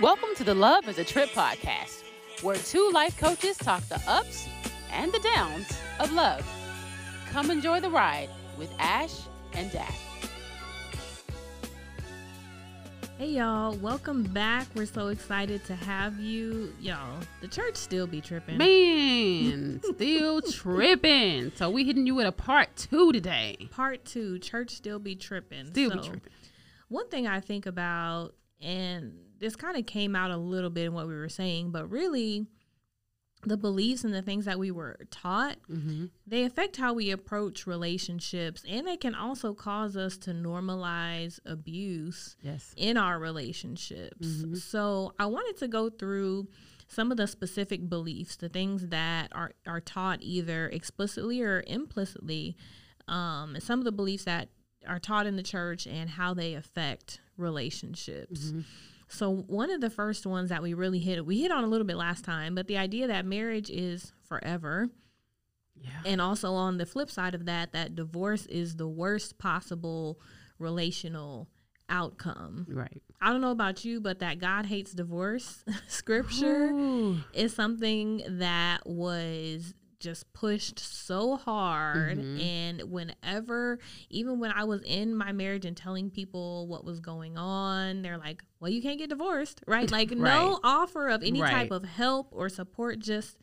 Welcome to the Love is a Trip podcast, where two life coaches talk the ups and the downs of love. Come enjoy the ride with Ash and Daph. Hey y'all, welcome back. We're so excited to have you. Y'all, the church still be tripping. Man, still tripping. So we hitting you with a part two today. Part two, church still be tripping. Still be tripping. One thing I think about, and this kind of came out a little bit in what we were saying, but really the beliefs and the things that we were taught, Mm-hmm. they affect how we approach relationships and they can also cause us to normalize abuse Yes. in our relationships. Mhm. So I wanted to go through some of the specific beliefs, the things that are, are taught either explicitly or implicitly, um, some of the beliefs that are taught in the church and how they affect relationships. Mhm. So one of the first ones that we really hit, we hit on a little bit last time, but the idea that marriage is forever. Yeah. And also on the flip side of that, that divorce is the worst possible relational outcome. Right. I don't know about you, but that God hates divorce scripture Ooh. is something that was just pushed so hard. Mhm. And whenever, even when I was in my marriage and telling people what was going on, they're like, well, you can't get divorced, right? Like, Right. no offer of any Right. type of help or support, just,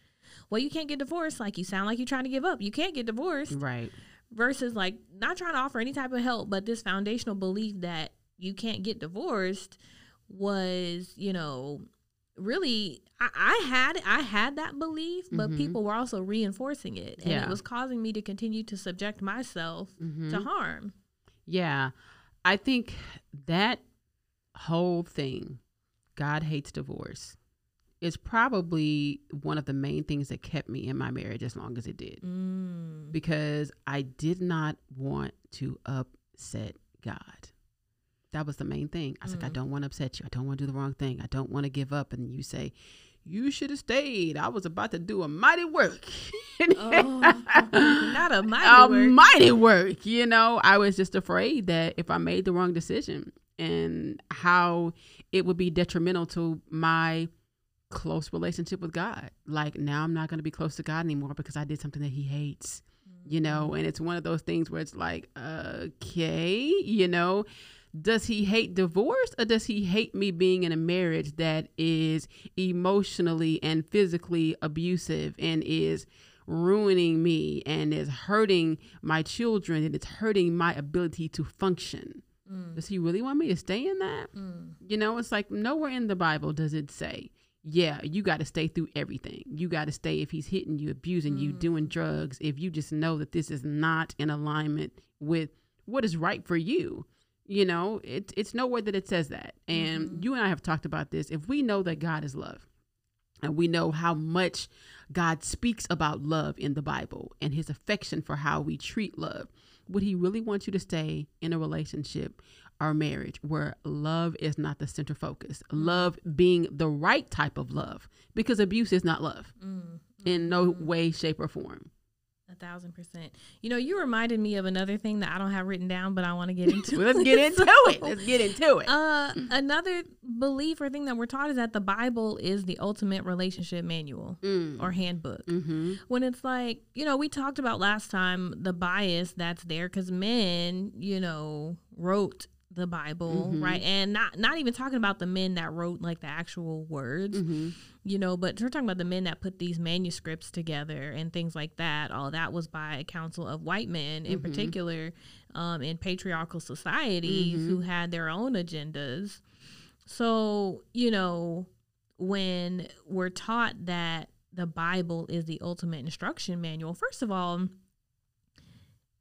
well, you can't get divorced. Like, you sound like you're trying to give up. You can't get divorced Right. versus like not trying to offer any type of help, but this foundational belief that you can't get divorced was, you know, really I, I had I had that belief, but Mhm. people were also reinforcing it. And Yeah. it was causing me to continue to subject myself Mhm. to harm. Yeah. I think that whole thing, God hates divorce, is probably one of the main things that kept me in my marriage as long as it did. Mm. Because I did not want to upset God. That was the main thing. I was like, I Mm. don't want to upset you. I don't want to do the wrong thing. I don't want to give up. And you say, You should have stayed. I was about to do a mighty work. Oh, not a mighty work. a work. mighty work. You know, I was just afraid that if I made the wrong decision and how it would be detrimental to my close relationship with God. Like now I'm not going to be close to God anymore because I did something that he hates. You know, mm. and it's one of those things where it's like, okay, you know, does he hate divorce or does he hate me being in a marriage that is emotionally and physically abusive and is ruining me and is hurting my children and it's hurting my ability to function? Mm. Does he really want me to stay in that? Mm. You know, it's like nowhere in the Bible does it say, yeah, you got to stay through everything. You got to stay if he's hitting you, abusing you, Mm. doing drugs, if you just know that this is not in alignment with what is right for you. You know, it, it's nowhere that it says that. And Mhm. you and I have talked about this. If we know that God is love, and we know how much God speaks about love in the Bible and his affection for how we treat love, would he really want you to stay in a relationship or marriage where love is not the center focus? Love being the right type of love, because abuse is not love Mm. in no Mm. way, shape, or form. A thousand percent. You know, you reminded me of another thing that I don't have written down, but I want to get into. Let's get into So, it. Let's get into it. Uh, another belief or thing that we're taught is that the Bible is the ultimate relationship manual Mm. or handbook. mm-hmm. When it's like, you know, we talked about last time the bias that's there because men, you know, wrote the Bible, Mhm. right? And not not even talking about the men that wrote like the actual words, Mm-hmm. you know, but we're talking about the men that put these manuscripts together and things like that. All that was by a council of white men in Mhm. particular um, in patriarchal societies Mhm. who had their own agendas. So, you know, when we're taught that the Bible is the ultimate instruction manual, first of all,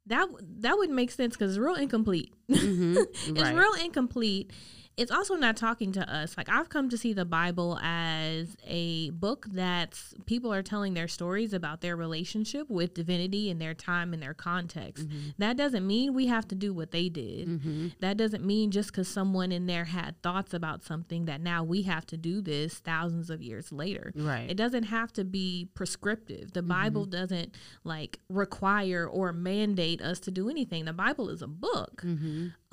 that that would make sense because it's real incomplete. Mm-hmm. it's right. real incomplete. It's also not talking to us. Like I've come to see the Bible as a book that's people are telling their stories about their relationship with divinity and their time and their context. Mhm. That doesn't mean we have to do what they did. Mhm. That doesn't mean just because someone in there had thoughts about something that now we have to do this thousands of years later. Right. It doesn't have to be prescriptive. The Bible doesn't like require or mandate us to do anything. The Bible is a book.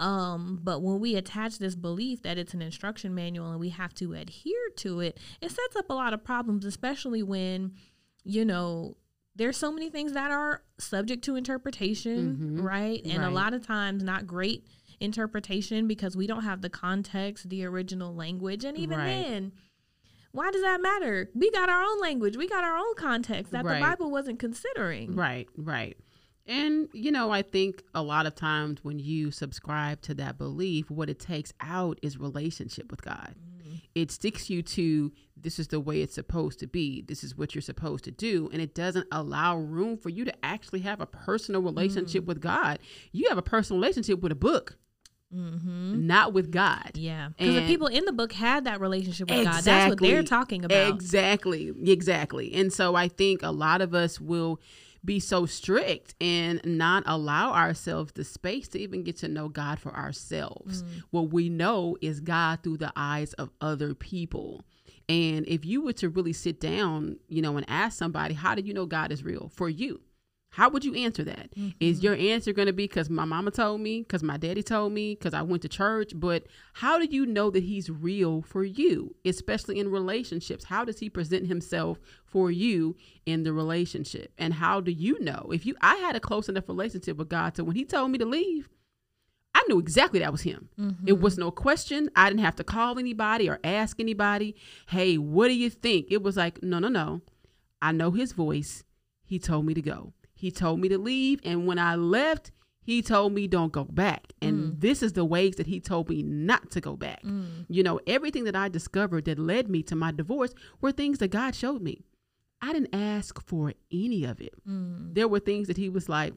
Mm-hmm. Um, but when we attach this belief that it's an instruction manual and we have to adhere to it, it sets up a lot of problems, especially when, you know, there's so many things that are subject to interpretation, Mhm. right? And a lot of times not great interpretation because we don't have the context, the original language. And even Right. then, why does that matter? We got our own language, we got our own context that Right. the Bible wasn't considering. Right, right. And, you know, I think a lot of times when you subscribe to that belief, what it takes out is relationship with God. It sticks you to this is the way it's supposed to be, this is what you're supposed to do. And it doesn't allow room for you to actually have a personal relationship with God. You have a personal relationship with a book, Mm-hmm. not with God. Yeah, because the people in the book had that relationship with God. That's what they're talking about. Exactly. Exactly. And so I think a lot of us will be so strict and not allow ourselves the space to even get to know God for ourselves. Mm. What we know is God through the eyes of other people. And if you were to really sit down, you know, and ask somebody, how do you know God is real for you? How would you answer that? Is mm-hmm. your answer going to be because my mama told me, because my daddy told me, because I went to church? But how do you know that he's real for you, especially in relationships? How does he present himself for you in the relationship? And how do you know? If you, I had a close enough relationship with God, so when he told me to leave, I knew exactly that was him. It was mm-hmm. no question. I didn't have to call anybody or ask anybody, hey, what do you think? It was like, no, no, no. I know his voice. He told me to go. He told me to leave. And when I left, he told me don't go back. And mm. this is the ways that he told me not to go back. Mm. You know, everything that I discovered that led me to my divorce were things that God showed me. I didn't ask for any of it. Mm. There were things that he was like,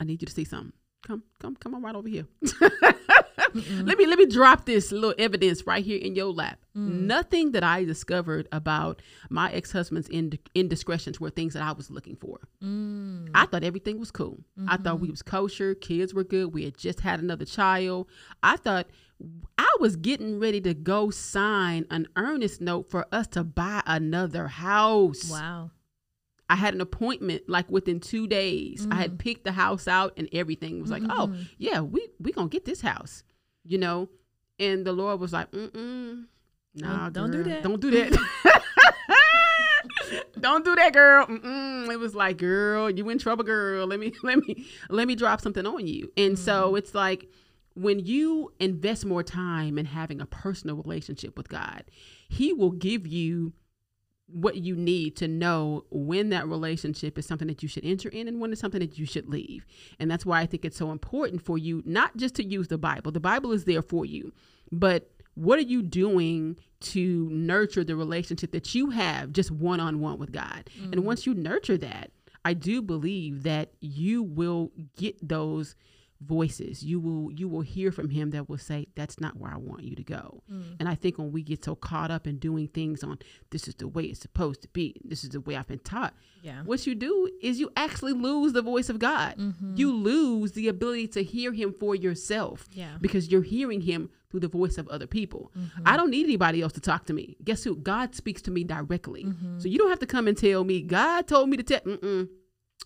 I need you to see something. Come, come, come on right over here. let me let me drop this little evidence right here in your lap. Mm. Nothing that I discovered about my ex husband's ind- indiscretions were things that I was looking for. Mm. I thought everything was cool. I thought we mm-hmm. was kosher, kids were good. We had just had another child. I thought I was getting ready to go sign an earnest note for us to buy another house. Wow. I had an appointment like within two days. I had picked the house out and everything It was like, oh yeah, we we gonna get this house, you know. And the Lord was like, mm mm, nah, Don't- don't do that." Don't do that. don't do that, girl. Mm-mm. It was like, girl, you in trouble, girl. Let me let me let me drop something on you. And so it's like when you invest more time in having a personal relationship with God, He will give you what you need to know when that relationship is something that you should enter in and when it's something that you should leave. And that's why I think it's so important for you not just to use the Bible. The Bible is there for you, but what are you doing to nurture the relationship that you have just one on one with God? And mm. once you nurture that, I do believe that you will get those voices. You will you will hear from him that will say that's not where i want you to go. Mm. And i think when we get so caught up in doing things on this is the way it's supposed to be. This is the way i've been taught. Yeah. what you do is you actually lose the voice of god. Mm-hmm. You lose the ability to hear him for yourself Yeah. because you're hearing him through the voice of other people. Mm-hmm. I don't need anybody else to talk to me. Guess who? God speaks to me directly. Mm-hmm. So you don't have to come and tell me god told me to tell Mm-mm.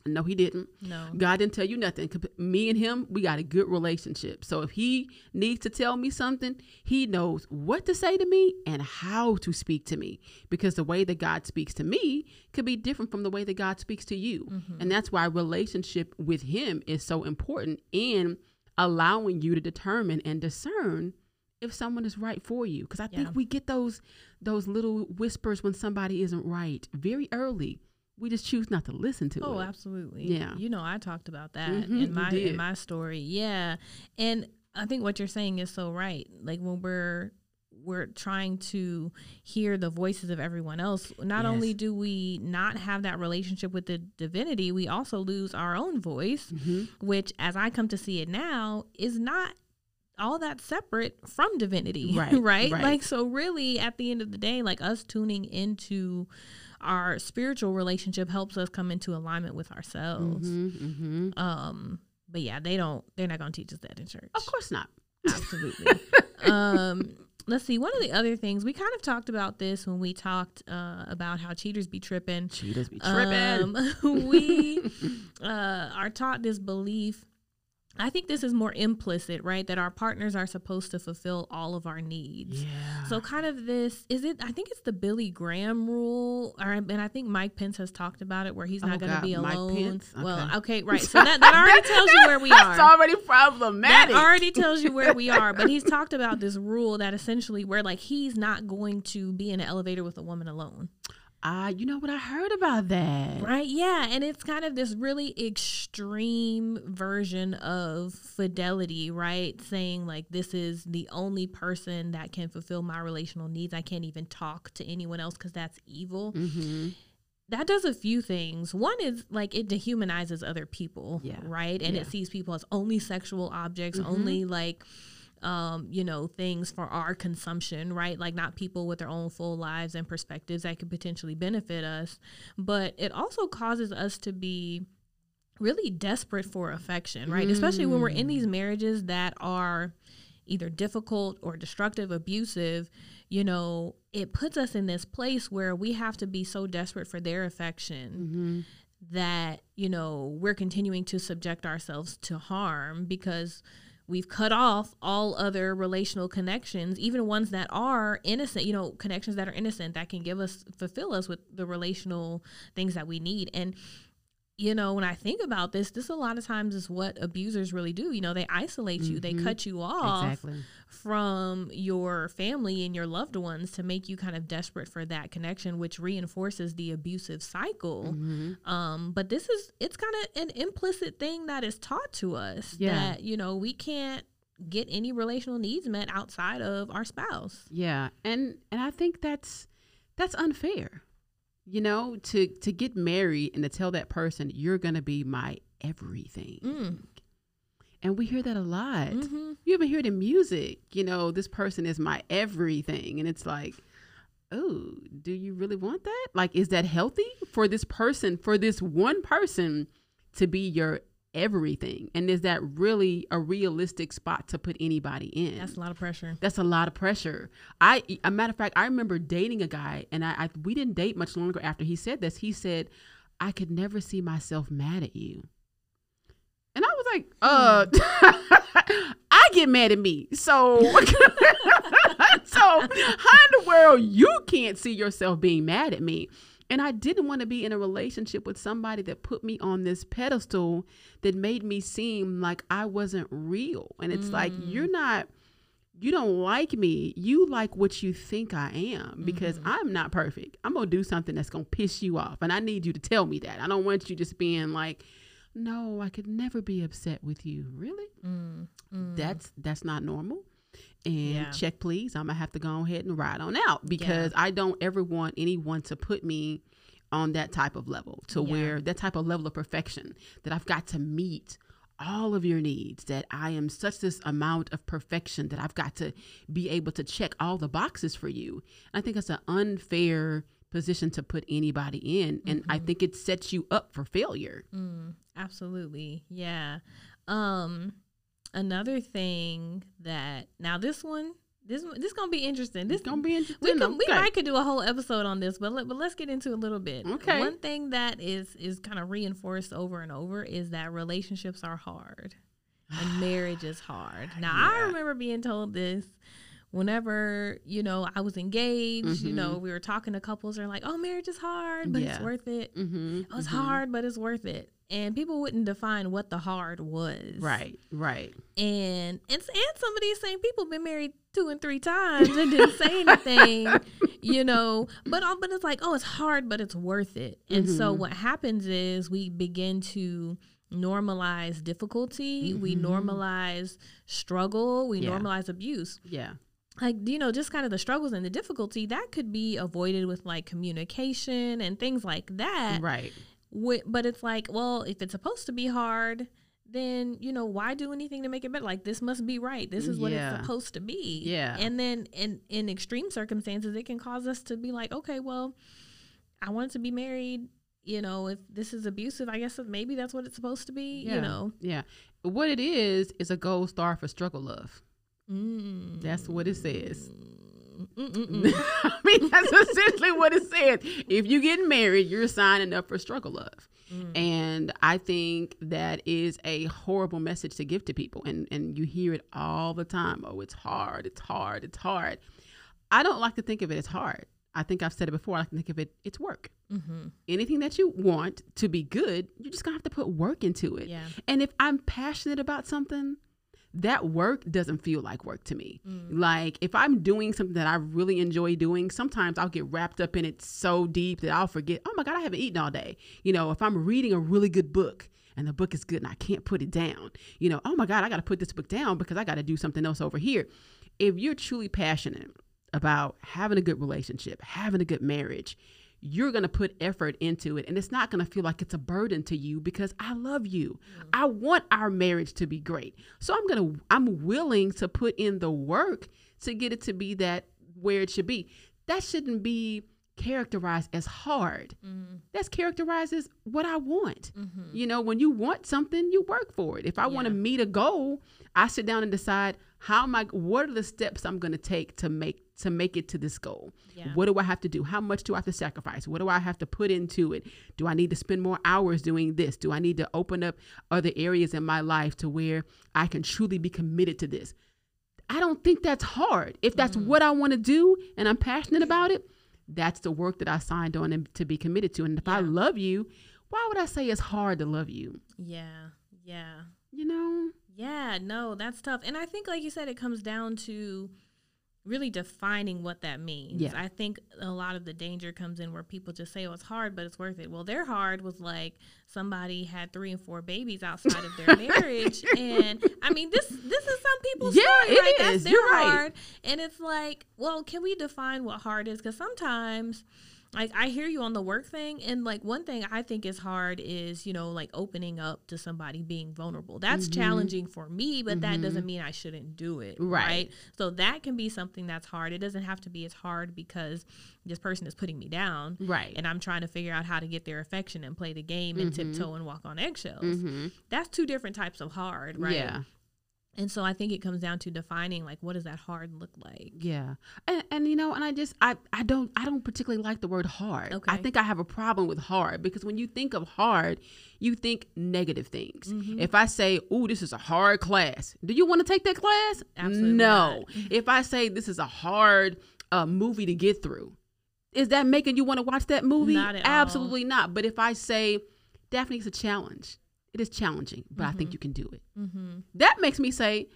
No he didn't No. God didn't tell you nothing. Me and him, we got a good relationship. So if he needs to tell me something, he knows what to say to me and how to speak to me. Because the way that God speaks to me could be different from the way that God speaks to you. Mm-hmm. And that's why relationship with him is so important in allowing you to determine and discern if someone is right for you. Because I Yeah. think we get those those little whispers when somebody isn't right very early. We just choose not to listen to it. Oh, it. absolutely. Yeah. You know, I talked about that Mhm, in my in my story. Yeah. And I think what you're saying is so right. Like when we're we're trying to hear the voices of everyone else, not Yes. only do we not have that relationship with the divinity, we also lose our own voice, Mhm. which as I come to see it now is not all that separate from divinity Right, right right. like so really at the end of the day like us tuning into our spiritual relationship helps us come into alignment with ourselves Mm-hmm, mm-hmm. um but yeah they don't they're not going to teach us that in church Of course not. absolutely um let's see one of the other things we kind of talked about this when we talked uh about how cheaters be tripping Cheaters be tripping. um, we uh, are taught this belief I think this is more implicit, right? That our partners are supposed to fulfill all of our needs. Yeah. So kind of this is it. I think it's the Billy Graham rule, or and I think Mike Pence has talked about it, where he's oh not Oh, going to be Mike alone. Pence? Well, Okay. okay, right. So that, that already tells you where we are. That's already That already tells you where we are. But he's talked about this rule that essentially where like he's not going to be in an elevator with a woman alone. You know what I heard about that? Right. Yeah. And it's kind of this really extreme version of fidelity, right? Saying, like, this is the only person that can fulfill my relational needs. I can't even talk to anyone else because that's evil. Mm-hmm. That does a few things. One is like it dehumanizes other people, Yeah. right? And Yeah. it sees people as only sexual objects, Mhm. only like um, you know, things for our consumption, right? Like not people with their own full lives and perspectives that could potentially benefit us. But it also causes us to be really desperate for affection, right? Especially when we're in these marriages that are either difficult or destructive, abusive, you know, it puts us in this place where we have to be so desperate for their affection Mm-hmm. that you know we're continuing to subject ourselves to harm because we've cut off all other relational connections even ones that are innocent you know connections that are innocent that can give us fulfill us with the relational things that we need. And you know when i think about this this a lot of times is what abusers really do you know they isolate you they Mhm. cut you off Exactly. from your family and your loved ones to make you kind of desperate for that connection which reinforces the abusive cycle Mhm. um but this is it's kind of an implicit thing that is taught to us Yeah. that you know we can't get any relational needs met outside of our spouse Yeah, and and I think that's that's unfair. You know, to to get married and to tell that person you're gonna be my everything. Mm. And we hear that a lot. hmm You even hear it in music. You know, this person is my everything, and it's like, oh, do you really want that? Like, is that healthy for this person, for this one person, to be your everything? And is that really a realistic spot to put anybody in? that's a lot of pressure That's a lot of pressure. I, a matter of fact, I remember dating a guy, and I, I we didn't date much longer after he said this. He said, "I could never see myself mad at you," and I was like, "Uh, I get mad at me, so so how in the world you can't see yourself being mad at me?" And I didn't want to be in a relationship with somebody that put me on this pedestal that made me seem like I wasn't real. And it's like, Mm. you're not, you don't like me. You like what you think I am because Mm-hmm. I'm not perfect. I'm going to do something that's going to piss you off. And I need you to tell me that. I don't want you just being like, no, I could never be upset with you. Really? mm. Mm. That's that's not normal. And Yeah. check please. I'm gonna have to go ahead and ride on out because I don't ever want anyone to put me on that type of level to Yeah. where that type of level of perfection that I've got to meet all of your needs that I am such this amount of perfection that I've got to be able to check all the boxes for you. I think it's an unfair position to put anybody in and I think it sets you up for failure. Mm, absolutely. Yeah. Um another thing that now this one this this going to be interesting. This It's gonna be interesting. we can, we might could do a whole episode on this, but let, but let's get into a little bit. Okay. One thing that is is kind of reinforced over and over is that relationships are hard and marriage is hard. Now I remember being told this whenever you know I was engaged. You Mhm. know we were talking to couples and like, oh, marriage is hard, but it's worth it. mm-hmm, Oh, it's hard, but it's worth it. And people wouldn't define what the hard was. Right, right. And and, and some of these same people been married two and three times and didn't say anything, you know. But um, but it's like, oh, it's hard, but it's worth it. And so Mhm. what happens is we begin to normalize difficulty, we Mhm. normalize struggle, we Yeah. normalize abuse Yeah. like you know just kind of the struggles and the difficulty that could be avoided with like communication and things like that Right. But it's like well if it's supposed to be hard then you know why do anything to make it better like this must be right this is what Yeah. it's supposed to be Yeah. and then in in extreme circumstances it can cause us to be like okay well i want to be married you know if this is abusive i guess maybe that's what it's supposed to be Yeah. you know Yeah. What it is is a gold star for struggle love. mm. That's what it says. I mean, that's essentially what it says. If you get married, you're signing up for struggle love. Mm. And I think that is a horrible message to give to people. And and you hear it all the time. Oh, it's hard, it's hard, it's hard. I don't like to think of it as hard. I think I've said it before. I like to think of it, it's work. Mm-hmm. Anything that you want to be good, you're just gonna have to put work into it. Yeah. And if I'm passionate about something, that work doesn't feel like work to me. Mm. Like if I'm doing something that I really enjoy doing, sometimes I'll get wrapped up in it so deep that I'll forget, oh my God, I haven't eaten all day. You know, if I'm reading a really good book and the book is good and I can't put it down, you know, oh my God, I got to put this book down because I got to do something else over here. If you're truly passionate about having a good relationship, having a good marriage, you're going to put effort into it and it's not going to feel like it's a burden to you because I love you. Mm-hmm. I want our marriage to be great. So I'm going to I'm willing to put in the work to get it to be that where it should be. That shouldn't be characterized as hard. Mm-hmm. That's characterized as what I want. Mm-hmm. You know, when you want something, you work for it. If I yeah. want to meet a goal, I sit down and decide how am I what are the steps I'm going to take to make to make it to this goal? Yeah. What do I have to do? How much do I have to sacrifice? What do I have to put into it? Do I need to spend more hours doing this? Do I need to open up other areas in my life to where I can truly be committed to this? I don't think that's hard. If that's mm. what I want to do and I'm passionate about it, that's the work that I signed on and to be committed to. And if yeah. I love you, why would I say it's hard to love you? Yeah. Yeah. You know? Yeah, no, that's tough. And I think like you said it comes down to really defining what that means. Yeah. I think a lot of the danger comes in where people just say, "Oh, it's hard, but it's worth it." Well, their hard was like somebody had three and four babies outside of their marriage, and I mean, this this is some people's yeah, story, it right? Is. That's their You're hard, right. and it's like, well, can we define what hard is? Because sometimes like I hear you on the work thing and like one thing I think is hard is, you know, like opening up to somebody being vulnerable. That's mm-hmm. challenging for me, but mm-hmm. that doesn't mean I shouldn't do it. Right. right. So that can be something that's hard. It doesn't have to be as hard because this person is putting me down. Right. And I'm trying to figure out how to get their affection and play the game mm-hmm. and tiptoe and walk on eggshells. Mm-hmm. That's two different types of hard, right? Yeah. And so I think it comes down to defining like what does that hard look like? Yeah. And, and you know, and I just I I don't I don't particularly like the word hard. Okay. I think I have a problem with hard because when you think of hard, you think negative things. Mm-hmm. If I say, "Oh, this is a hard class." Do you want to take that class? Absolutely no. if I say this is a hard uh, movie to get through, is that making you want to watch that movie? Not Absolutely all. not. But if I say, Daphne, it's a challenge it is challenging, but mm-hmm. I think you can do it. Mm-hmm. That makes me say,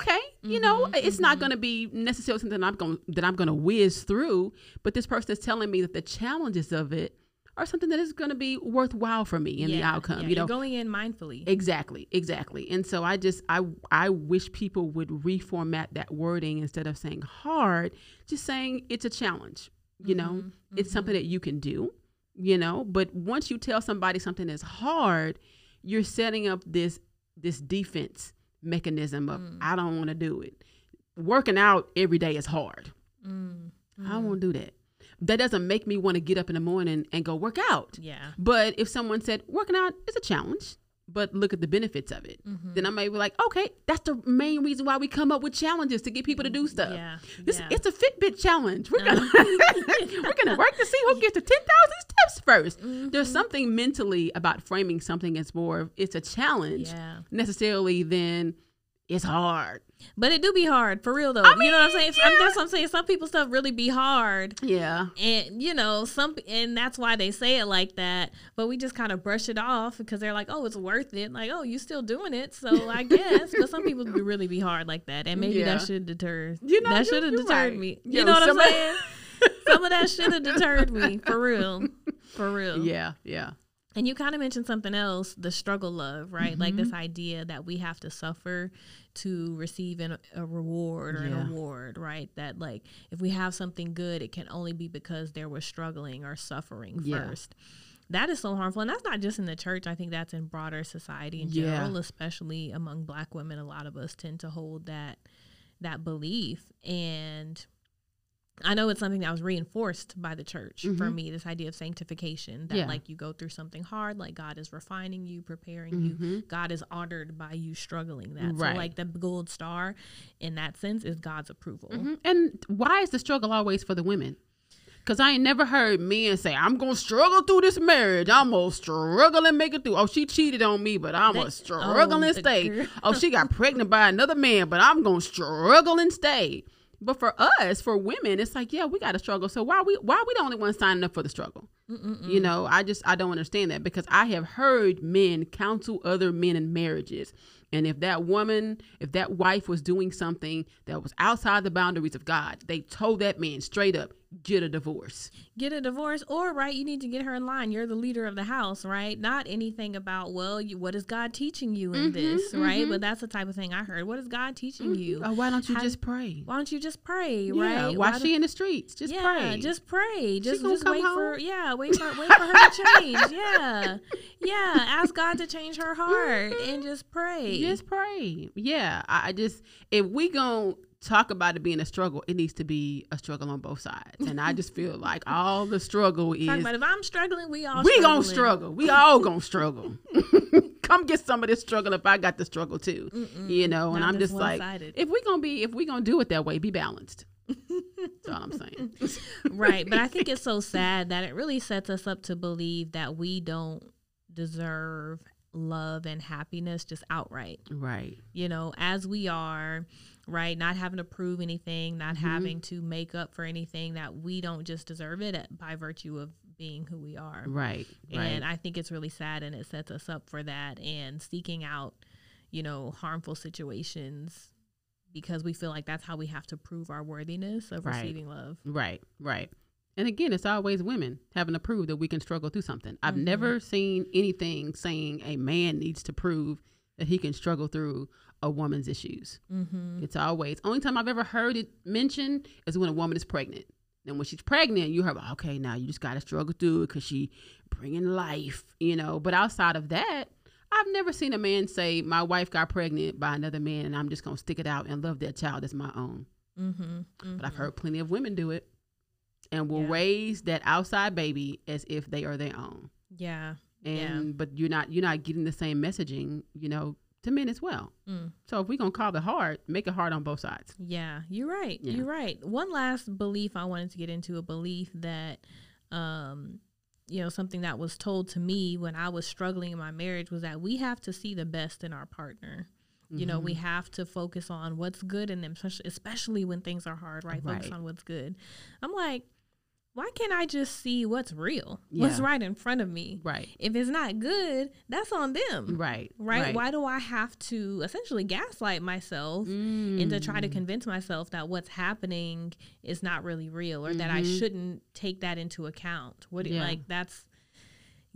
okay, you know, mm-hmm. it's not mm-hmm. going to be necessarily something that I'm going that I'm going to whiz through, but this person is telling me that the challenges of it are something that is going to be worthwhile for me in yeah, the outcome. Yeah, you know, going in mindfully. Exactly, exactly. And so I just I I wish people would reformat that wording instead of saying hard, just saying it's a challenge. You know, mm-hmm. it's something mm-hmm. that you can do. You know, but once you tell somebody something is hard you're setting up this this defense mechanism of mm. I don't want to do it. Working out every day is hard. Mm. Mm. I don't want to do that. That doesn't make me want to get up in the morning and go work out. Yeah. But if someone said working out is a challenge, but look at the benefits of it. Mm-hmm. Then I may be like, okay, that's the main reason why we come up with challenges to get people to do stuff. Yeah, this yeah. it's a Fitbit challenge. We're gonna we're gonna work to see who gets to ten thousand steps 1st mm-hmm. There's something mentally about framing something as more of it's a challenge yeah. necessarily than it's hard. But it do be hard for real though. I mean, you know what I'm saying? Yeah. That's what I'm saying. Some people stuff really be hard. Yeah. And you know, some and that's why they say it like that. But we just kind of brush it off because they're like, oh, it's worth it. Like, oh, you still doing it, so I guess. but some people be really be hard like that, and maybe yeah. that should deter. You know, that should have deterred right. me. You Yo, know what I'm saying? some of that should have deterred me for real, for real. Yeah, yeah. And you kind of mentioned something else, the struggle love, right? Mm-hmm. Like this mm-hmm. idea that we have to suffer to receive an, a reward or yeah. an award, right? That like if we have something good, it can only be because there was struggling or suffering yeah. first. That is so harmful. And that's not just in the church. I think that's in broader society in general, especially among black women. A lot of us tend to hold that that belief. And I know it's something that was reinforced by the church mm-hmm. for me. This idea of sanctification that, yeah. like, you go through something hard, like God is refining you, preparing mm-hmm. you. God is honored by you struggling that. Right. So, like, the gold star in that sense is God's approval. Mm-hmm. And why is the struggle always for the women? Cause I ain't never heard men say, I'm gonna struggle through this marriage. I'm gonna struggle and make it through. Oh, she cheated on me, but I'm gonna struggle oh, and stay. Oh, she got pregnant by another man, but I'm gonna struggle and stay. But for us, for women, it's like, yeah, we gotta struggle. So why we why we the only ones signing up for the struggle? You know, I just I don't understand that because I have heard men counsel other men in marriages. And if that woman, if that wife was doing something that was outside the boundaries of God, they told that man straight up, get a divorce. get a divorce or right you need to get her in line you're the leader of the house right not anything about well you, what is god teaching you in mm-hmm, this right mm-hmm. but that's the type of thing i heard what is god teaching mm-hmm. you Oh, why don't you How- just pray? why don't you just pray Yeah, right why Why she in the streets? Just yeah, pray. just pray. Just just come wait for yeah, wait for wait for her to change. Yeah, yeah. Ask God to change her heart and just pray. Just pray. Yeah, I, I just if we gonna talk about it being a struggle, it needs to be a struggle on both sides. And I just feel like all the struggle Talk is about if I'm struggling, we all we gonna struggle. We all gonna struggle. Come get some of this struggle if I got the struggle too. You know, and I'm just just like, one-sided. if we gonna be, if we gonna do it that way, be balanced. That's all I'm saying. right. But I think it's so sad that it really sets us up to believe that we don't deserve love and happiness just outright. right. you know, as we are, right? Not having to prove anything, not Mm-hmm. having to make up for anything that we don't just deserve it at, by virtue of being who we are. Right. Right. And I think it's really sad and it sets us up for that and seeking out, you know, harmful situations because we feel like that's how we have to prove our worthiness of Right. receiving love. Right, right. And again, it's always women having to prove that we can struggle through something. I've never seen anything saying a man needs to prove that he can struggle through a woman's issues. Mm-hmm. It's always only time I've ever heard it mentioned is when a woman is pregnant. And when she's pregnant, you hear, okay, now you just got to struggle through it because she bringing life, you know. But outside of that, I've never seen a man say, my wife got pregnant by another man, and I'm just gonna stick it out and love that child as my own. Mm-hmm. But I've heard plenty of women do it and will Yeah. raise that outside baby as if they are their own. Yeah. And Yeah. but you're not you're not getting the same messaging, you know, to men as well. Mm. So if we're gonna call it hard, make it hard on both sides. Yeah, you're right. Yeah. You're right. One last belief I wanted to get into a belief that, um, you know, something that was told to me when I was struggling in my marriage was that we have to see the best in our partner. You know, we Mm-hmm. have to focus on what's good in them, especially, especially when things are hard, right? Focus on what's good. I'm like, why can't I just see what's real? What's right in front of me? Right. If it's not good, that's on them. Right. Right? Why do I have to essentially gaslight myself and to try to Mm. convince myself that what's happening is not really real or that I Mhm. shouldn't take that into account? What do you Yeah. like that's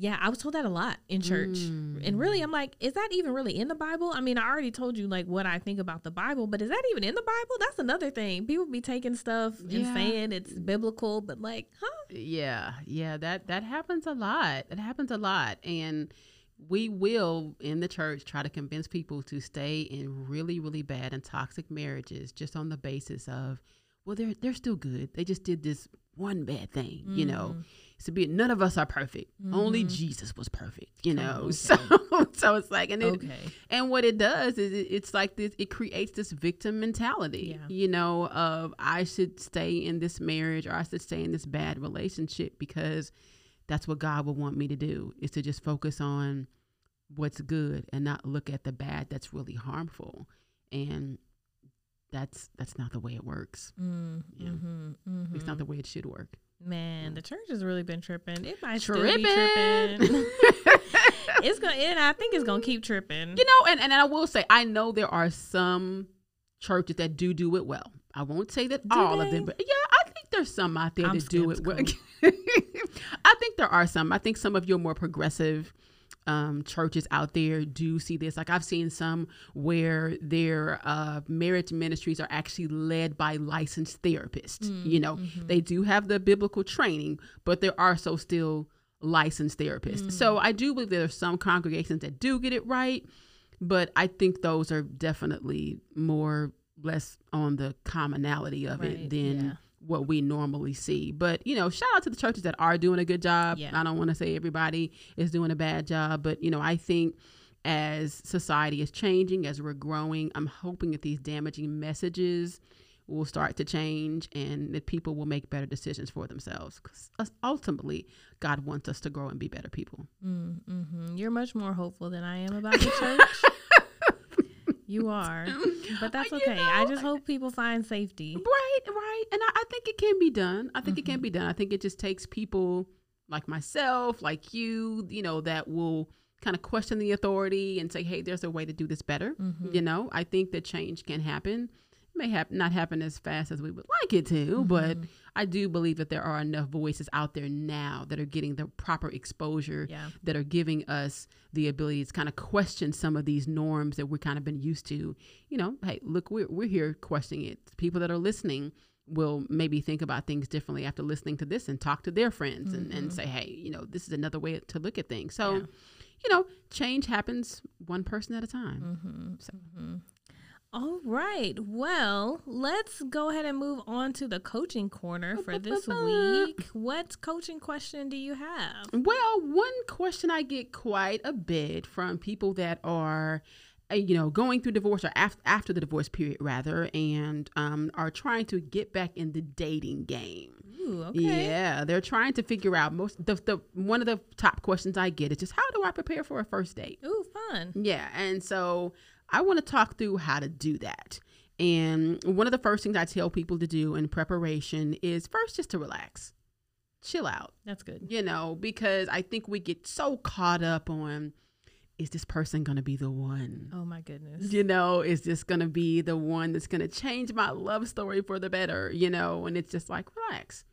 yeah, I was told that a lot in church. Mm. And really I'm like, is that even really in the Bible? I mean, I already told you like what I think about the Bible, but is that even in the Bible? That's another thing. People be taking stuff and Yeah. saying it's biblical, but like, huh? Yeah, yeah, that that happens a lot. It happens a lot, and we will in the church try to convince people to stay in really, really bad and toxic marriages just on the basis of, well, they're they're still good. They just did this one bad thing, you know. So be none of us are perfect. Only Mhm. Jesus was perfect, you Oh, know. okay. So so it's like, and it, Okay. and what it does is it, it's like this it creates this victim mentality Yeah. you know of i should stay in this marriage or i should stay in this bad relationship because that's what god would want me to do is to just focus on what's good and not look at the bad that's really harmful and that's that's not the way it works Mm, Yeah. mhm, mhm. it's not the way it should work Man, the church has really been tripping. It might tripping still be tripping. it's gonna, and I think it's gonna keep tripping. You know, and, and I will say, I know there are some churches that do do it well. I won't say that Do all of them, but yeah, I think there's some out there I'm that do it well. I think there are some. I think some of your more progressive um, churches out there do see this. Like I've seen some where their uh, marriage ministries are actually led by licensed therapists. Mm, you know, mm-hmm. they do have the biblical training, but there are so still licensed therapists. Mm. So I do believe there are some congregations that do get it right, but I think those are definitely more less on the commonality of Right, it than yeah. What we normally see. But you know, shout out to the churches that are doing a good job. Yeah. I don't want to say everybody is doing a bad job, but you know, I think as society is changing, as we're growing, I'm hoping that these damaging messages will start to change and that people will make better decisions for themselves. Because ultimately, God wants us to grow and be better people. Mm, hmm You're much more hopeful than I am about the church. You are, but that's okay. You know, I just hope people find safety. Right, right, and I, I think it can be done. I think mm-hmm. it can mm-hmm. be done. I think it just takes people like myself, like you, you know, that will kind of question the authority and say, hey, there's a way to do this better. Mm-hmm. You know, I think that change can happen. May have not happen as fast as we would like it to, mm-hmm. but I do believe that there are enough voices out there now that are getting the proper exposure, yeah. that are giving us the ability to kind of question some of these norms that we're kind of been used to. You know, hey, look, we're, we're here questioning it. People that are listening will maybe think about things differently after listening to this and talk to their friends mm-hmm. and, and mm-hmm. say, hey, you know, this is another way to look at things. So, yeah you know, change happens one person at a time. Mm-hmm. So. All right. Well, let's go ahead and move on to the coaching corner for this week. What coaching question do you have? Well, one question I get quite a bit from people that are uh, you know, going through divorce or after after the divorce period rather, and um, are trying to get back in the dating game. Ooh, okay. Yeah, they're trying to figure out most the the one of the top questions I get is just how do I prepare for a first date? Ooh, fun. Yeah, and so I want to talk through how to do that. And one of the first things I tell people to do in preparation is first just to relax, chill out. That's good. You know, because I think we get so caught up on is this person going to be the one? Oh my goodness. You know, is this going to be the one that's going to change my love story for the better? You know, and it's just like, relax.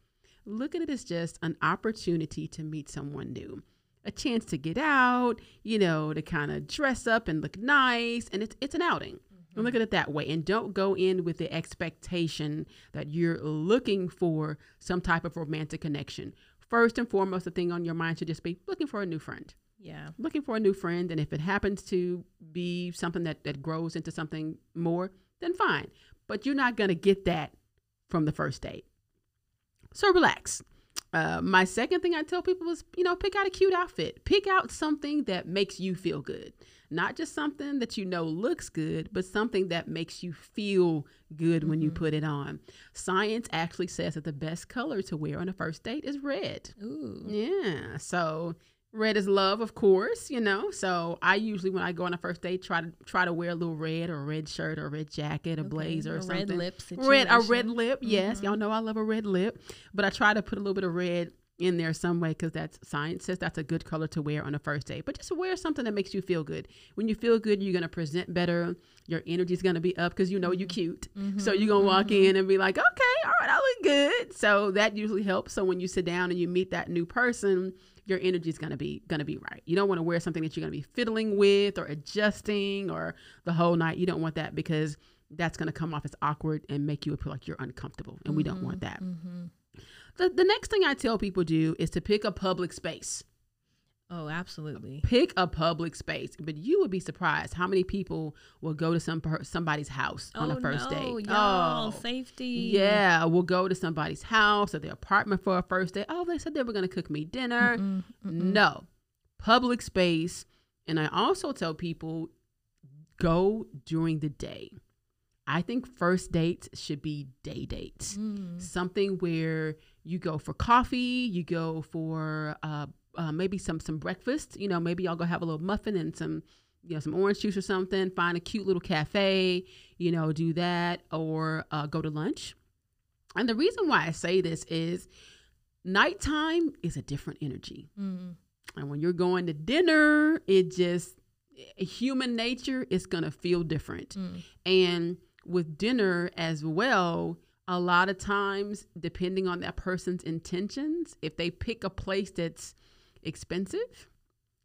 Look at it as just an opportunity to meet someone new, a chance to get out, you know, to kind of dress up and look nice. And it's, it's an outing. Mm-hmm. Look at it that way. And don't go in with the expectation that you're looking for some type of romantic connection. First and foremost, the thing on your mind should just be looking for a new friend yeah. Looking for a new friend. And if it happens to be something that, that grows into something more, then fine. But you're not going to get that from the first date. So relax. Uh, my second thing I tell people is, you know, pick out a cute outfit. Pick out something that makes you feel good. Not just something that you know looks good, but something that makes you feel good mm-hmm. when you mm-hmm. put it on. Science actually says that the best color to wear on a first date is red. Ooh. Yeah. So Red is love, of course, you know. So I usually, when I go on a first date, try to try to wear a little red or a red shirt or a red jacket, a okay. blazer or something. Red lip Red, a red lip. Yes, mm-hmm. y'all know I love a red lip, but I try to put a little bit of red in there some way because that's science says that's a good color to wear on a first date. But just wear something that makes you feel good. When you feel good, you're gonna present better. Your energy's gonna be up because you know mm-hmm. you're cute. Mm-hmm. So you're gonna walk mm-hmm. in and be like, okay, all right, I look good. So that usually helps. So when you sit down and you meet that new person, your energy is going to be going to be right. You don't want to wear something that you're going to be fiddling with or adjusting or the whole night. You don't want that because that's going to come off as awkward and make you feel like you're uncomfortable, and mm-hmm, we don't want that. Mm-hmm. The the next thing I tell people do is to pick a public space. Oh, absolutely. Pick a public space, but you would be surprised how many people will go to some somebody's house on oh, a first no, date. Y'all, oh, safety. Yeah, we'll go to somebody's house or their apartment for a first date. Oh, they said they were going to cook me dinner. Mm-mm, mm-mm. No, public space. And I also tell people go during the day. I think first dates should be day dates. Mm. Something where you go for coffee, you go for uh, uh, maybe some some breakfast. You know, maybe y'all go have a little muffin and some you know some orange juice or something. Find a cute little cafe. You know, do that or uh, go to lunch. And the reason why I say this is nighttime is a different energy. Mm. And when you're going to dinner, it just human nature is going to feel different. Mm. And with dinner as well, a lot of times, depending on that person's intentions, if they pick a place that's expensive.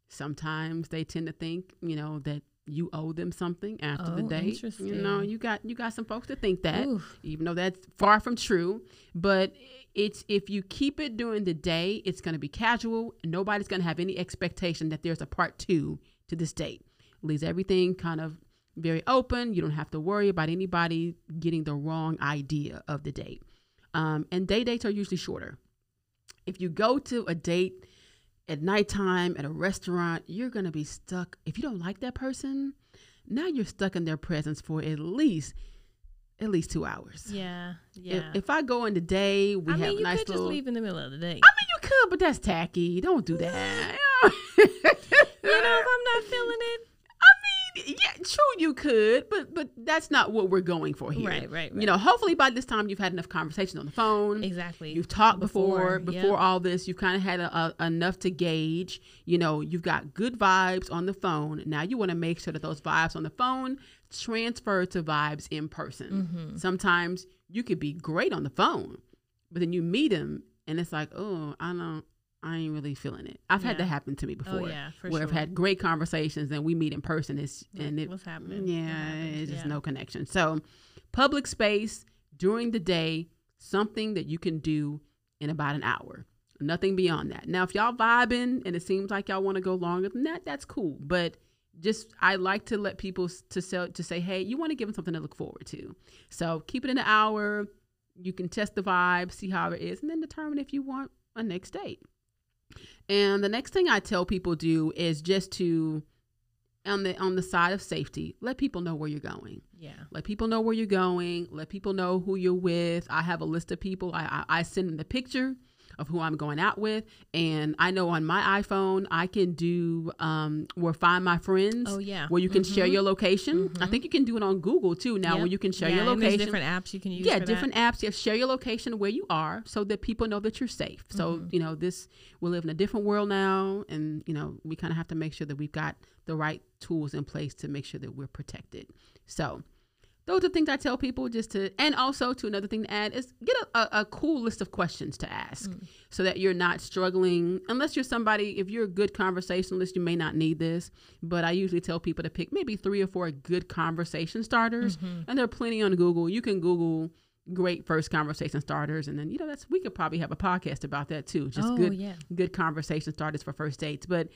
Sometimes they tend to think, you know, that you owe them something after oh, the date. You know, you got you got some folks to think that, Oof. even though that's far from true. But it's if you keep it during the day, it's going to be casual. Nobody's going to have any expectation that there's a part two to this date. It Leaves everything kind of very open. You don't have to worry about anybody getting the wrong idea of the date. Um, and day dates are usually shorter. If you go to a date at nighttime at a restaurant, you're going to be stuck. If you don't like that person, now you're stuck in their presence for at least at least two hours. Yeah, If- yeah. If, I go in the day, we I have mean, a you nice could little. just leave in the middle of the day. I mean, you could, but that's tacky. Don't do that. you know, if I'm not feeling it, yeah, true, you could, but but that's not what we're going for here. Right, right, You know, hopefully by this time you've had enough conversation on the phone. exactly. You've talked before Before, before, yep. all this. You've kind of had a, a, enough to gauge. You know, you've got good vibes on the phone. Now you want to make sure that those vibes on the phone transfer to vibes in person. Mm-hmm. Sometimes you could be great on the phone, but then you meet them and it's like, oh, I don't, I ain't really feeling it. I've had that happen to me oh, before. Oh yeah, for where sure. I've had great conversations and we meet in person. It's Like, and it what's happening? Yeah, happened? it's just Yeah. no connection. So, public space during the day, something that you can do in about an hour. Nothing beyond that. Now, if y'all vibing and it seems like y'all want to go longer than that, that's cool. But just I like to let people to sell to say, hey, you want to give them something to look forward to. So keep it in an hour. You can test the vibe, see how it is, and then determine if you want a next date. And the next thing I tell people do is just to on the on the side of safety, let people know where you're going. Yeah. Let people know where you're going. Let people know who you're with. I have a list of people. I I, I send them the picture of who I'm going out with, and I know on my iPhone I can do um where find my friends. Oh yeah. Where you can share Mhm. your location. I Mhm. think you can do it on Google too now, where you can share yeah, your location different apps you can use. yeah different That. apps yeah share your location where you are so that people know that you're safe so Mhm. you know this we live in a different world now and you know we kind of have to make sure that we've got the right tools in place to make sure that we're protected so those are things I tell people just to, and also to another thing to add is get a, a, a cool list of questions to ask Mm. so that you're not struggling. Unless you're somebody, if you're a good conversationalist, you may not need this. But I usually tell people to pick maybe three or four good conversation starters, Mhm. and there are plenty on Google. You can Google great first conversation starters, and then you know that's we could probably have a podcast about that too. Just oh good yeah. good conversation starters for first dates. But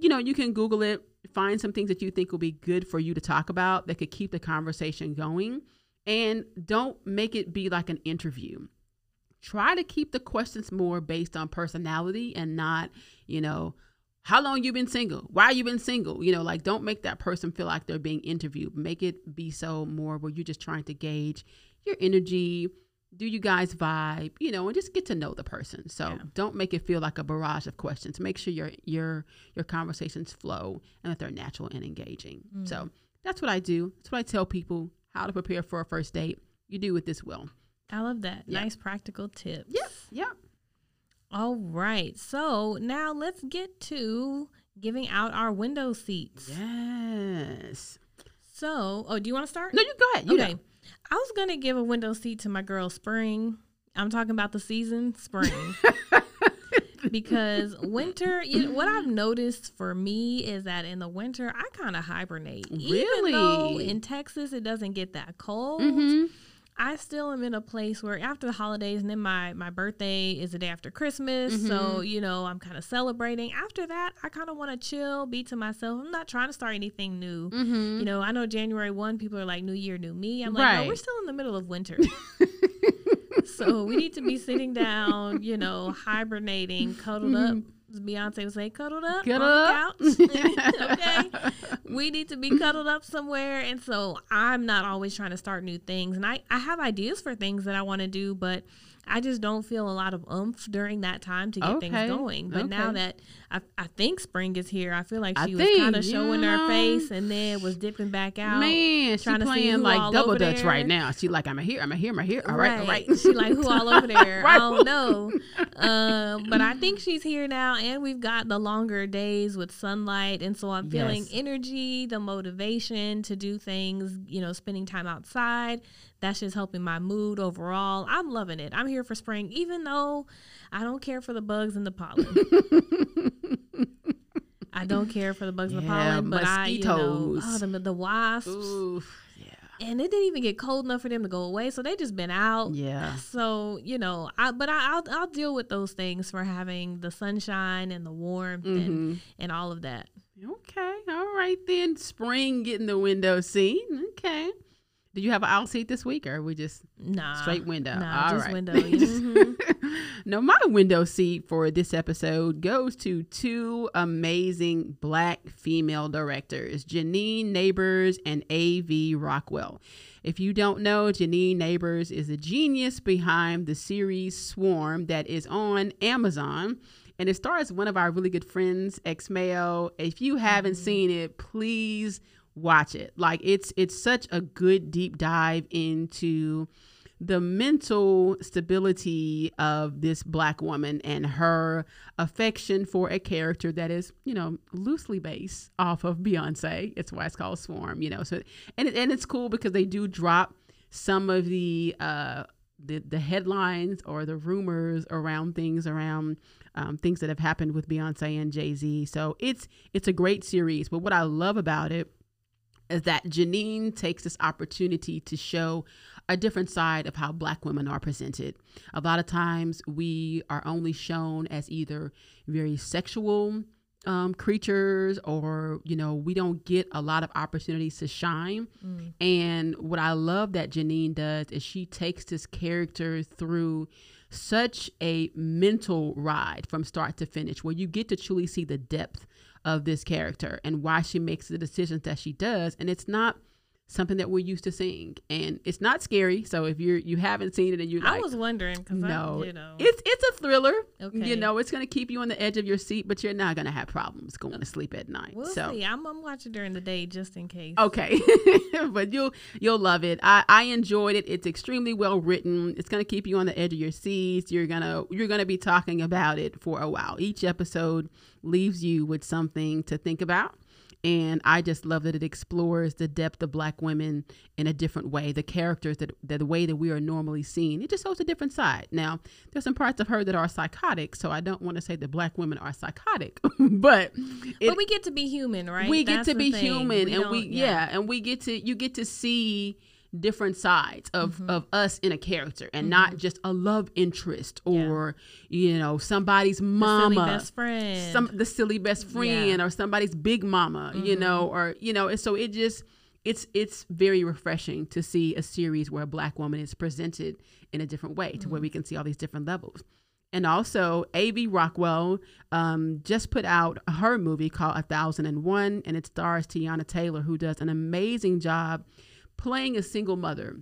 you know, you can Google it, find some things that you think will be good for you to talk about that could keep the conversation going. And don't make it be like an interview. Try to keep the questions more based on personality and not, you know, how long you been single? Why you been single? You know, like don't make that person feel like they're being interviewed. Make it be so more where you're just trying to gauge your energy, do you guys vibe you know and just get to know the person so Yeah. don't make it feel like a barrage of questions make sure your your your conversations flow and that they're natural and engaging Mm. so that's what i do that's what i tell people how to prepare for a first date you do with this well I love that. Yeah. Nice practical tips. yep yep All right. So now let's get to giving out our window seats. yes So, oh, do you want to start? no you go ahead you okay. go. I was gonna give a window seat to my girl Spring. I'm talking about the season, spring. because winter, you what I've noticed for me is that in the winter I kind of hibernate. Even though Really? in Texas it doesn't get that cold, mm-hmm. I still am in a place where after the holidays and then my my birthday is the day after Christmas, so Mm-hmm. you know I'm kind of celebrating. After that, I kind of want to chill, be to myself. I'm not trying to start anything new. Mm-hmm. You know, I know January 1, people are like, New Year, new me. I'm like, no, we're still in the middle of winter. so we need to be sitting down, you know, hibernating, cuddled up. Beyonce would say, cuddled up Cuddled on up. the couch. okay. We need to be cuddled up somewhere. And so I'm not always trying to start new things. And I, I have ideas for things that I want to do, but I just don't feel a lot of oomph during that time to get things going. But now that I, I think spring is here, I feel like I she was kind of showing you her face and then was dipping back out. Man, she trying to playing like double dutch there. right now. She like, I'm here, I'm here, I'm here. All right, all right. She like who all over there? Right. I don't know. Um, but I think she's here now, and we've got the longer days with sunlight, and so I'm feeling Yes. energy, the motivation to do things. You know, spending time outside. That's just helping my mood overall. I'm loving it. I'm here for spring, even though I don't care for the bugs and the pollen. I don't care for the bugs and the pollen, but I, you know, mosquitoes. oh, the, the wasps. Oof, yeah. And it didn't even get cold enough for them to go away, so they just been out. Yeah. So you know, I but I, I'll I'll deal with those things for having the sunshine and the warmth and Mhm. and all of that. Okay. All right then. Spring getting the window seat. Okay. Did you have an aisle seat this week or we just Nah, straight window? Nah, All just right. window. yeah. Mhm. now, my window seat for this episode goes to two amazing black female directors, Janine Nabers and A.V. Rockwell. If you don't know, Janine Nabers is a genius behind the series Swarm that is on Amazon. And it stars one of our really good friends, X Mayo. If you haven't mm-hmm. seen it, please watch it. Like it's it's such a good deep dive into the mental stability of this black woman and her affection for a character that is, you know, loosely based off of Beyonce. It's why it's called Swarm, you know. So and it, and it's cool because they do drop some of the uh the the headlines or the rumors around things around um, things that have happened with Beyonce and Jay Z. So it's it's a great series. But what I love about it is that Janine takes this opportunity to show a different side of how black women are presented. A lot of times we are only shown as either very sexual um, creatures or, you know, we don't get a lot of opportunities to shine. Mm. And what I love that Janine does is she takes this character through such a mental ride from start to finish where you get to truly see the depth of this character and why she makes the decisions that she does. And it's not something that we're used to seeing, and it's not scary. So if you're you haven't seen it and you, I was wondering because no, you know, it's it's a thriller. Okay, you know, it's going to keep you on the edge of your seat, but you're not going to have problems going to sleep at night. We'll so see. I'm, I'm watching during the day just in case. Okay, but you'll you'll love it. I I enjoyed it. It's extremely well written. It's going to keep you on the edge of your seats. You're gonna you're gonna be talking about it for a while. Each episode leaves you with something to think about and I just love that it explores the depth of black women in a different way. The characters that, that the way that we are normally seen, it just shows a different side. Now, there's some parts of her that are psychotic, so I don't want to say that black women are psychotic, but it, but we get to be human, right? We That's get to be thing. human, we and we yeah. yeah, and we get to you get to see different sides of mm-hmm. of us in a character and mm-hmm. not just a love interest or yeah. you know somebody's mama the best friend some the silly best friend yeah. or somebody's big mama mm-hmm. you know or you know so it just it's it's very refreshing to see a series where a black woman is presented in a different way to where we mm-hmm. can see all these different levels and also A.V. Rockwell um, just put out her movie called A Thousand and One, and it stars Teyana Taylor, who does an amazing job playing a single mother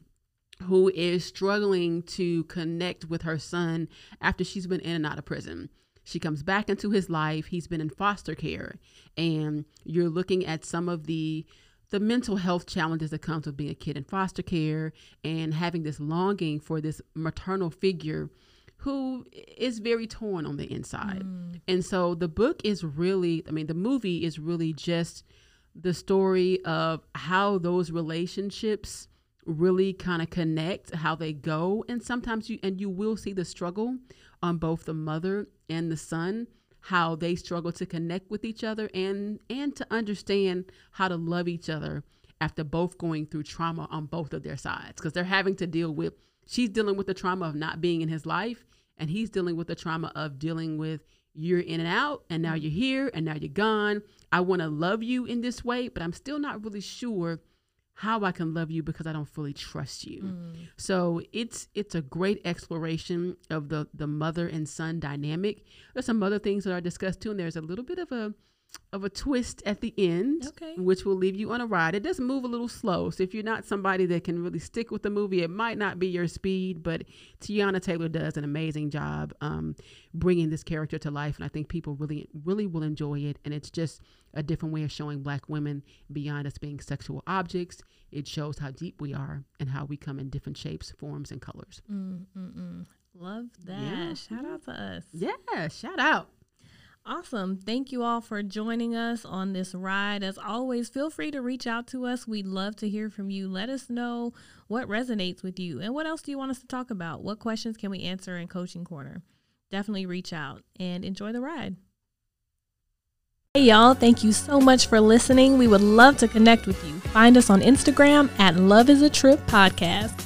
who is struggling to connect with her son after she's been in and out of prison. She comes back into his life. He's been in foster care, and you're looking at some of the the mental health challenges that comes with being a kid in foster care and having this longing for this maternal figure who is very torn on the inside. Mm. And so the book is really, I mean, the movie is really just the story of how those relationships really kind of connect, how they go, and sometimes you and you will see the struggle on both the mother and the son, how they struggle to connect with each other and and to understand how to love each other after both going through trauma on both of their sides. Because they're having to deal with she's dealing with the trauma of not being in his life and he's dealing with the trauma of dealing with you're in and out and now you're here and now you're gone I want to love you in this way, but I'm still not really sure how I can love you because I don't fully trust you. Mm. So it's it's a great exploration of the the mother and son dynamic. There's some other things that are discussed too, and there's a little bit of a of a twist at the end, okay. which will leave you on a ride. It does move a little slow. So if you're not somebody that can really stick with the movie, it might not be your speed. But Teyana Taylor does an amazing job um, bringing this character to life, and I think people really, really will enjoy it. And it's just a different way of showing Black women beyond us being sexual objects. It shows how deep we are and how we come in different shapes, forms, and colors. Mm-mm-mm. Love that. Yeah. Shout out to us. Yeah, shout out. Awesome. Thank you all for joining us on this ride. As always, feel free to reach out to us. We'd love to hear from you. Let us know what resonates with you and what else do you want us to talk about? What questions can we answer in Coaching Corner? Definitely reach out and enjoy the ride. Hey, y'all. Thank you so much for listening. We would love to connect with you. Find us on Instagram at Love is a Trip Podcast.